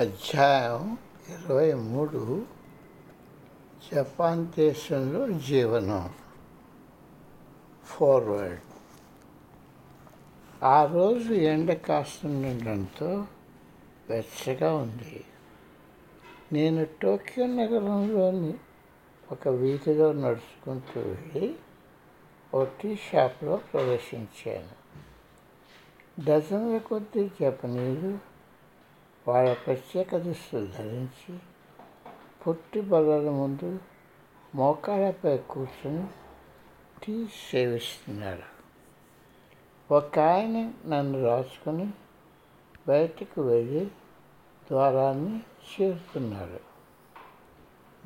అధ్యాయం ఇరవై మూడు జపాన్ దేశంలో జీవనం. ఫార్వర్డ్ ఆ రోజు ఎండ కాస్తుండటంతో వెచ్చగా ఉంది. నేను టోక్యో నగరంలోని ఒక వీధిలో నడుచుకుంటూ వెళ్ళి ఓ టీ షాప్లో ప్రవేశించాను. డజన్ల కొద్దీ జపనీయులు వాళ్ళ ప్రత్యేక దుస్తులు ధరించి పొట్టి బల్లల ముందు మోకాళ్ళపై కూర్చొని టీ సేవిస్తున్నారు ఒక ఆయన నన్ను రాసుకొని బయటకు వెళ్ళి ద్వారాన్ని చేరుతున్నాడు.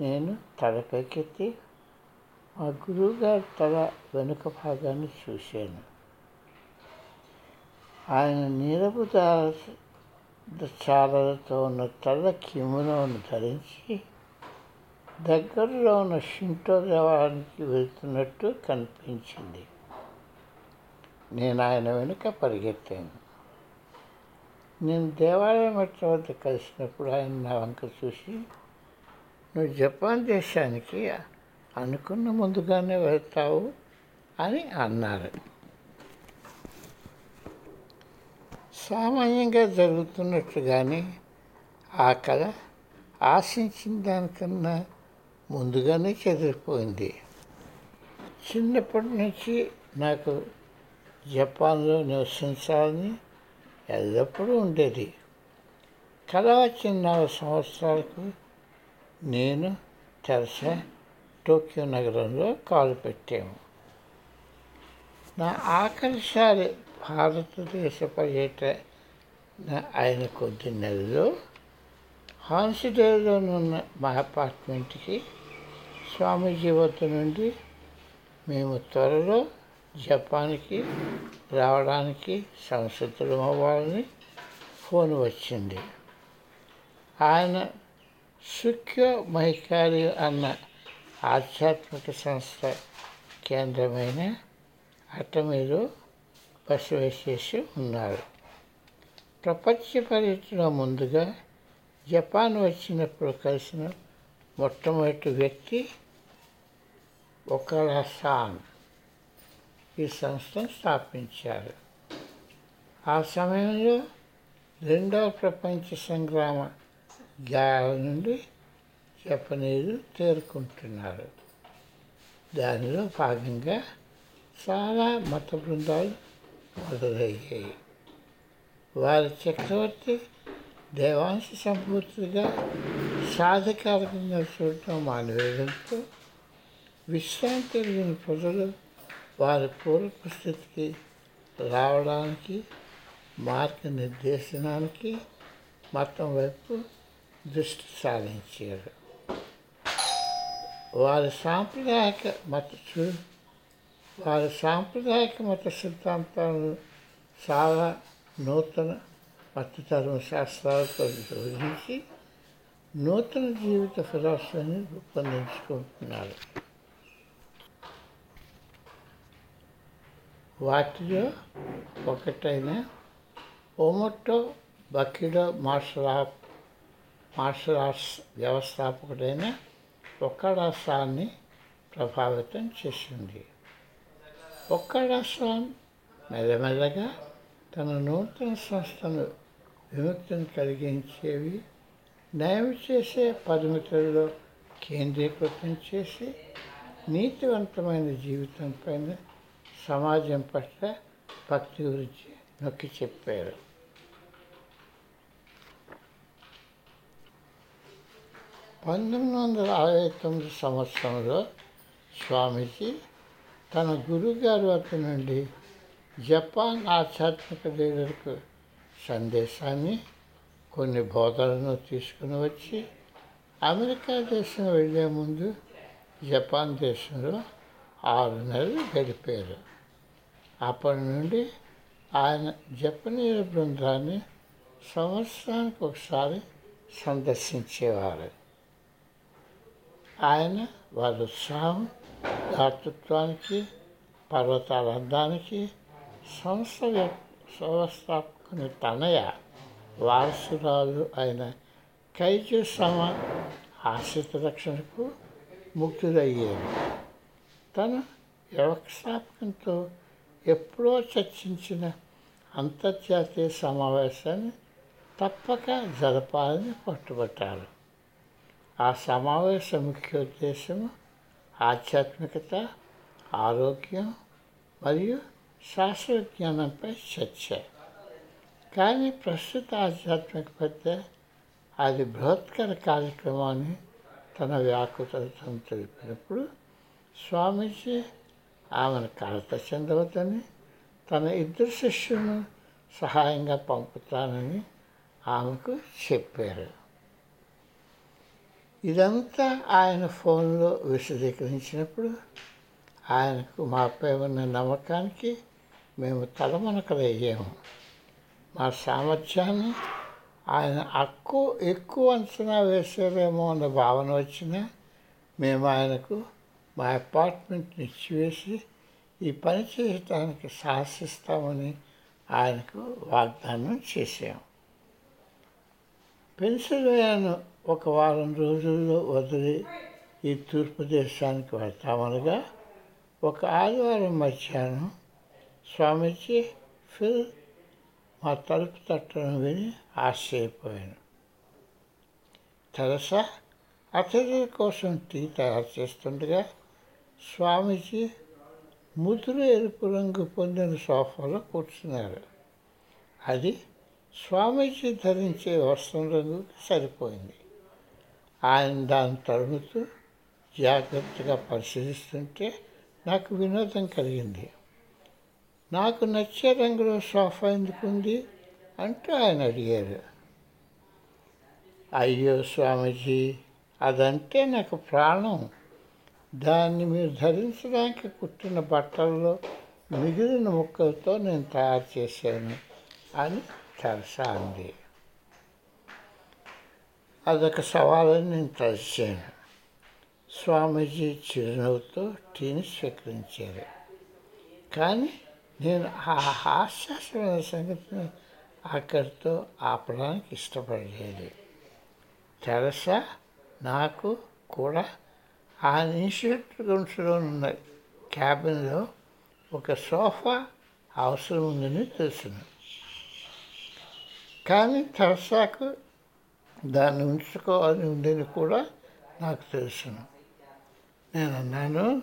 నేను తలపైకెత్తి మా గురువుగారి తల వెనుక భాగాన్ని చూశాను. ఆయన నీరపు చాలలతో ఉన్న తెల్ల కిమునోను ధరించి దగ్గరలో ఉన్న షింటో దేవాలయానికి వెళ్తున్నట్టు కనిపించింది. నేను ఆయన వెనుక పరిగెత్తాను. నేను దేవాలయం మెట్ల వద్ద కలిసినప్పుడు ఆయన నా వంక చూసి నువ్వు జపాన్ దేశానికి అనుకున్న ముందుగానే వెళ్తావు అని అన్నారు. సామాన్యంగా జరుగుతున్నట్లుగానే ఆ కళ ఆశించిన దానికన్నా ముందుగానే చెదిరిపోయింది. చిన్నప్పటి నుంచి నాకు జపాన్లో నివసించాలని ఎల్లప్పుడూ ఉండేది. కళ వచ్చిన నాలుగు సంవత్సరాలకు నేను తెరసా టోక్యో నగరంలో కాలు పెట్టాము నా ఆఖరిసారి భారతదేశ పర్యటన ఆయన కొద్ది నెలలో హాన్సిడేలోనున్న మా అపార్ట్మెంట్కి స్వామీజీ వద్ద నుండి మేము త్వరలో జపాన్కి రావడానికి సంసిద్ధులం అవ్వాలని ఫోన్ వచ్చింది. ఆయన సుఖ్యో మహికారి అన్న ఆధ్యాత్మిక సంస్థ కేంద్రమైన అటమీలో బస ఉన్నారు. ప్రపంచ పర్యటన ముందుగా జపాన్ వచ్చినప్పుడు కలిసిన మొట్టమొదటి వ్యక్తి ఒకరాసాన్ ఈ సంస్థను స్థాపించారు. ఆ సమయంలో రెండవ ప్రపంచ సంగ్రామ గాయాల నుండి జపనీయులు తేరుకుంటున్నారు. దానిలో భాగంగా చాలా మత బృందాలు మొదలయ్యాయి వారి చక్రవర్తి దేవాంశ సంపూర్తిగా సాధకారకంగా చూడటం మానివేయడంతో విశ్రాంతి లేని ప్రజలు వారి పూర్వ స్థితికి రావడానికి మార్గనిర్దేశనానికి మతం వైపు దృష్టి సారించారు వారి సాంప్రదాయక మత వారి సాంప్రదాయక మత సిద్ధాంతాలను చాలా నూతన మత ధర్మశాస్త్రాలతో జోడించి నూతన జీవిత ఫిలాసఫీని రూపొందించుకుంటున్నారు. వాటిలో ఒకటైన ఒమోటో బకిడో మార్షల్ ఆర్ట్ మార్షల్ ఆర్ట్స్ వ్యవస్థాపకుడైన ఒక్కడాసాన్ని ప్రభావితం చేసింది. ఒక్కడాసాన్ మెల్లమెల్లగా తన నూతన సంస్థను విముక్తిని కలిగించేవి నయం చేసే పరిమితుల్లో కేంద్రీకృతం చేసి నీతివంతమైన జీవితం పైన సమాజం పట్ల భక్తి గురించి నొక్కి చెప్పారు. పంతొమ్మిది వందల అరవై తొమ్మిది సంవత్సరంలో స్వామీజీ తన గురువుగారు వద్ద నుండి జపాన్ ఆధ్యాత్మిక లీడర్కు సందేశాన్ని కొన్ని బోధనలను తీసుకుని వచ్చి అమెరికా దేశం వెళ్ళే ముందు జపాన్ దేశంలో ఆరు నెలలు గడిపారు. అప్పటి నుండి ఆయన జపనీయుల బృందాన్ని సంవత్సరానికి ఒకసారి సందర్శించేవారు. ఆయన వారి ఉత్సాహం దాతృత్వానికి పర్వతాల అందానికి సంస్థ వ్యవస్థాపకుని తనయ వారసురాలు అయిన కైజు సమ ఆశ్రిత రక్షణకు ముక్తుడయ్యేది తన వ్యవస్థాపకంతో ఎప్పుడో చర్చించిన అంతర్జాతీయ సమావేశాన్ని తప్పక జరపాలని పట్టుబట్టారు ఆ సమావేశ ముఖ్య ఉద్దేశము ఆధ్యాత్మికత ఆరోగ్యం మరియు శాస్త్రజ్ఞానంపై చర్చ. కానీ ప్రస్తుత ఆధ్యాత్మిక పెద్ద అది బృహత్కర కార్యక్రమాన్ని తన వ్యాకులతను తెలిపినప్పుడు స్వామీజీ ఆమెను కలత చెందవద్దని తన ఇద్దరు శిష్యులను సహాయంగా పంపుతానని ఆమెకు చెప్పారు. ఇదంతా ఆయన ఫోన్లో విశదీకరించినప్పుడు ఆయనకు మాపై ఉన్న నమ్మకానికి మేము తలమనకలయ్యాము. మా సామర్థ్యాన్ని ఆయన అక్కువ ఎక్కువ అంచనా వేసారేమో అన్న భావన వచ్చినా మేము ఆయనకు మా అపార్ట్మెంట్ని ఇచ్చివేసి ఈ పని చేయటానికి సాహసిస్తామని ఆయనకు వాగ్దానం చేసాము పెన్సిల్వేనియాను ఒక వారం రోజుల్లో వదిలి ఈ తూర్పు దేశానికి వెళ్తామనగా ఒక ఆదివారం మధ్యాహ్నం స్వామీజీ ఫిల్ మా తలుపు తట్టడం విని ఆశ్చర్యపోయాను. తెరసా అతిథుల కోసం టీ తయారు చేస్తుండగా స్వామీజీ ముదురు ఎరుపు రంగు పొందిన సోఫాలో కూర్చున్నారు. అది స్వామీజీ ధరించే వస్త్రం రంగుకి సరిపోయింది. ఆయన దాన్ని తరుముతూ జాగ్రత్తగా పరిశీలిస్తుంటే నాకు వినోదం కలిగింది. నాకు నచ్చే రంగులో సోఫా ఎందుకుంది అంటూ ఆయన అడిగారు. అయ్యో స్వామీజీ అదంటే నాకు ప్రాణం. దాన్ని మీరు ధరించడానికి కుట్టిన బట్టల్లో మిగిలిన ముక్కలతో నేను తయారు చేశాను అని తెరసా అంది అదొక సవాలని నేను తలిచాను స్వామీజీ చిరునవ్వుతో టీని స్వీకరించారు. కానీ నేను ఆ హాస్యాస్యమైన సంగతిని అక్కడితో ఆపడానికి ఇష్టపడలేదు. తెరసా నాకు కూడా ఆ ఇన్స్టిట్యూట్ గుంసులో ఉన్న క్యాబిన్లో ఒక సోఫా అవసరం ఉందని తెలుసును. కానీ తెరసాకు దాన్ని ఉంచుకోవాలని ఉందని కూడా నాకు తెలుసును నేను అన్నాను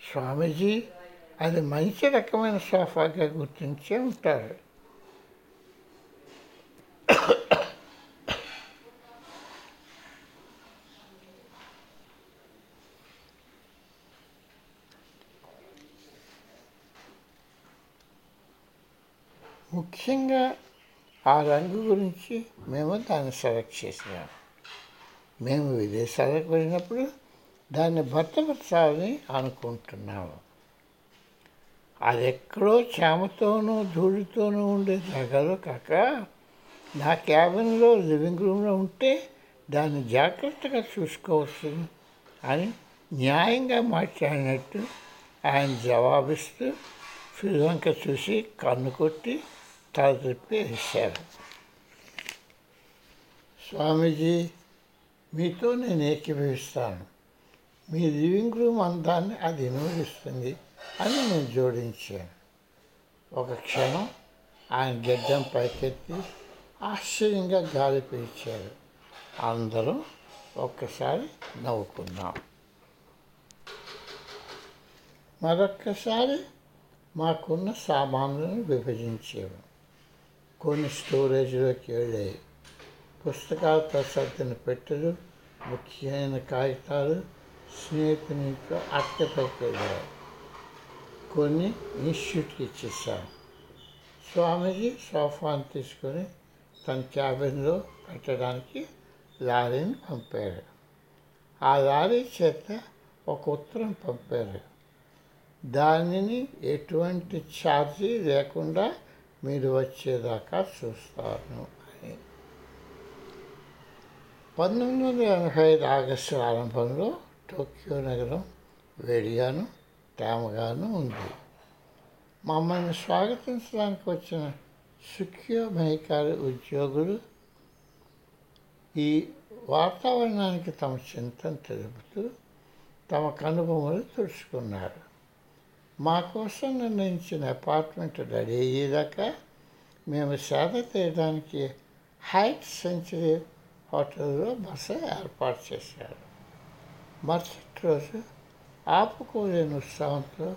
స్వామీజీ అది మంచి రకమైన సోఫాగా గుర్తించే ఉంటారు. ముఖ్యంగా ఆ రంగు గురించి మేము దాన్ని సెలెక్ట్ చేసినాము మేము విదేశాలకు వెళ్ళినప్పుడు దాన్ని భర్తపరచాలని అనుకుంటున్నాము. అది ఎక్కడో చేమతోనూ ధూళితోనూ ఉండే జాగాలో కాక నా క్యాబిన్లో లివింగ్ రూమ్లో ఉంటే దాన్ని జాగ్రత్తగా చూసుకోవచ్చు అని న్యాయంగా మాట్లాడినట్టు ఆయన జవాబిస్తూ ఫిలంక చూసి కన్ను కొట్టి తల తిప్పి ఇచ్చారు స్వామీజీ మీతో నేను ఏకీభవిస్తాను. మీ లివింగ్ రూమ్ అందాన్ని అది అనుభవిస్తుంది అని నేను జోడించాను. ఒక క్షణం ఆయన గడ్డం పైకెత్తి ఆశ్చర్యంగా గాలి పీల్చారు. అందరం ఒక్కసారి నవ్వుకున్నాం. మరొక్కసారి మాకున్న సామాన్లను విభజించేవాడు కొన్ని స్టోరేజ్లోకి వెళ్ళాయి. పుస్తకాలతో సర్దిన పెట్టెలు ముఖ్యమైన కాగితాలు స్నేహితునితో అట్టపైకి వెళ్ళాయి. కొన్ని ఇన్స్టిట్యూట్కి ఇచ్చేసాం స్వామీజీ సోఫాను తీసుకొని తన క్యాబిన్లో పెట్టడానికి లారీని పంపారు. ఆ లారీ చేత ఒక ఉత్తరం పంపారు. దానిని ఎటువంటి ఛార్జీ లేకుండా మీరు వచ్చేదాకా చూస్తాను అని. పంతొమ్మిది వందల ఎనభై ఐదు ఆగస్టు ఆరంభంలో టోక్యో నగరం వేడిగాను తేమగాను ఉంది. మమ్మల్ని స్వాగతించడానికి వచ్చిన సుఖ్యో మేకారి ఉద్యోగులు ఈ వాతావరణానికి తమ చింతను తెలుపుతూ తమ కనుబొమ్మలు తుడుచుకున్నారు. మా కోసం నిర్ణయించిన అపార్ట్మెంట్ రెడీ అయ్యేదాకా మేము సేద తీయడానికి హైట్ సెంచరీ హోటల్లో బస ఏర్పాటు చేశారు. మరుసటి రోజు ఆపుకోలేని ఉత్సాహంతో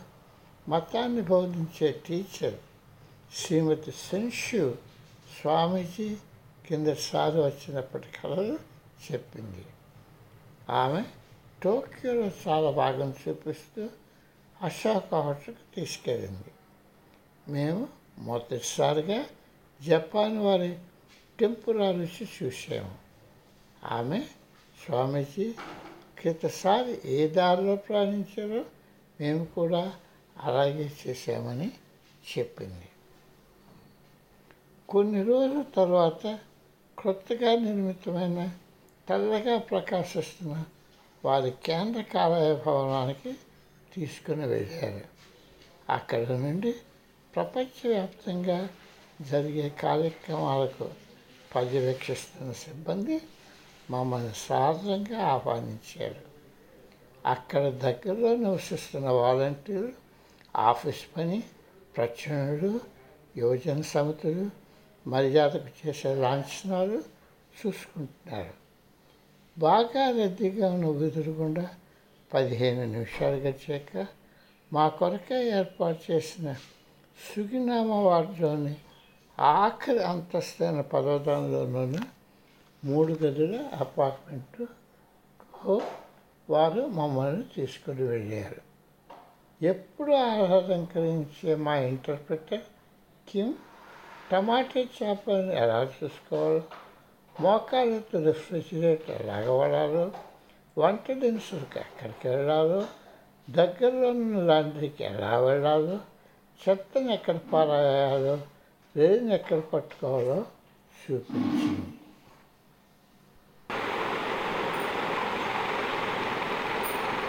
మతాన్ని బోధించే టీచర్ శ్రీమతి సెన్షు స్వామీజీ కిందసారి వచ్చినప్పటి కలలు చెప్పింది. ఆమె టోక్యోలో చాలా భాగం చూపిస్తూ అశోక హోటల్కి తీసుకెళ్ళింది. మేము మొదటిసారిగా జపాన్ వారి టెంపురా రుచి చూసాము ఆమె స్వామీజీ క్రితసారి ఏ దారిలో ప్రయాణించారో మేము కూడా అలాగే చేశామని చెప్పింది. కొన్ని రోజుల తర్వాత కొత్తగా నిర్మితమైన తెల్లగా ప్రకాశిస్తున్న వారి కేంద్ర కార్యాలయ భవనానికి తీసుకుని వెళ్ళారు. అక్కడ నుండి ప్రపంచవ్యాప్తంగా జరిగే కార్యక్రమాలకు పర్యవేక్షిస్తున్న సిబ్బంది మమ్మల్ని సాధారణంగా ఆహ్వానించారు. అక్కడ దగ్గరలో నివసిస్తున్న వాలంటీర్లు ఆఫీస్ పని ప్రచురణలు యువజన సమితులు మర్యాదకు చేసే లాంఛనాలు చూసుకుంటున్నారు. బాగా రద్దీగా ఉన్న ఎదురుగుండా పదిహేను నిమిషాలు గడిచాక మా కొరకే ఏర్పాటు చేసిన సుగినామ వార్డులోని ఆఖరి అంతస్తైన పదోదానంలోనూ మూడు గదుల అపార్ట్మెంట్ వారు మమ్మల్ని తీసుకుని వెళ్ళారు. ఎప్పుడు ఆహ్లాదకరించే మా ఇంటర్ప్రిటర్ కిమ్ టమాటా చేపలను ఎలా చూసుకోవాలో మోకాళ్ళతో రెఫ్రిజిరేటర్ ఎలాగ వాడాలో వంట దినుసులకు ఎక్కడికి వెళ్ళాలో దగ్గరలో ఉన్న లాండ్రీకి ఎలా వెళ్ళాలో? చెత్తను ఎక్కడ పారాయాలో? వేడిని ఎక్కడ పట్టుకోవాలో చూపించింది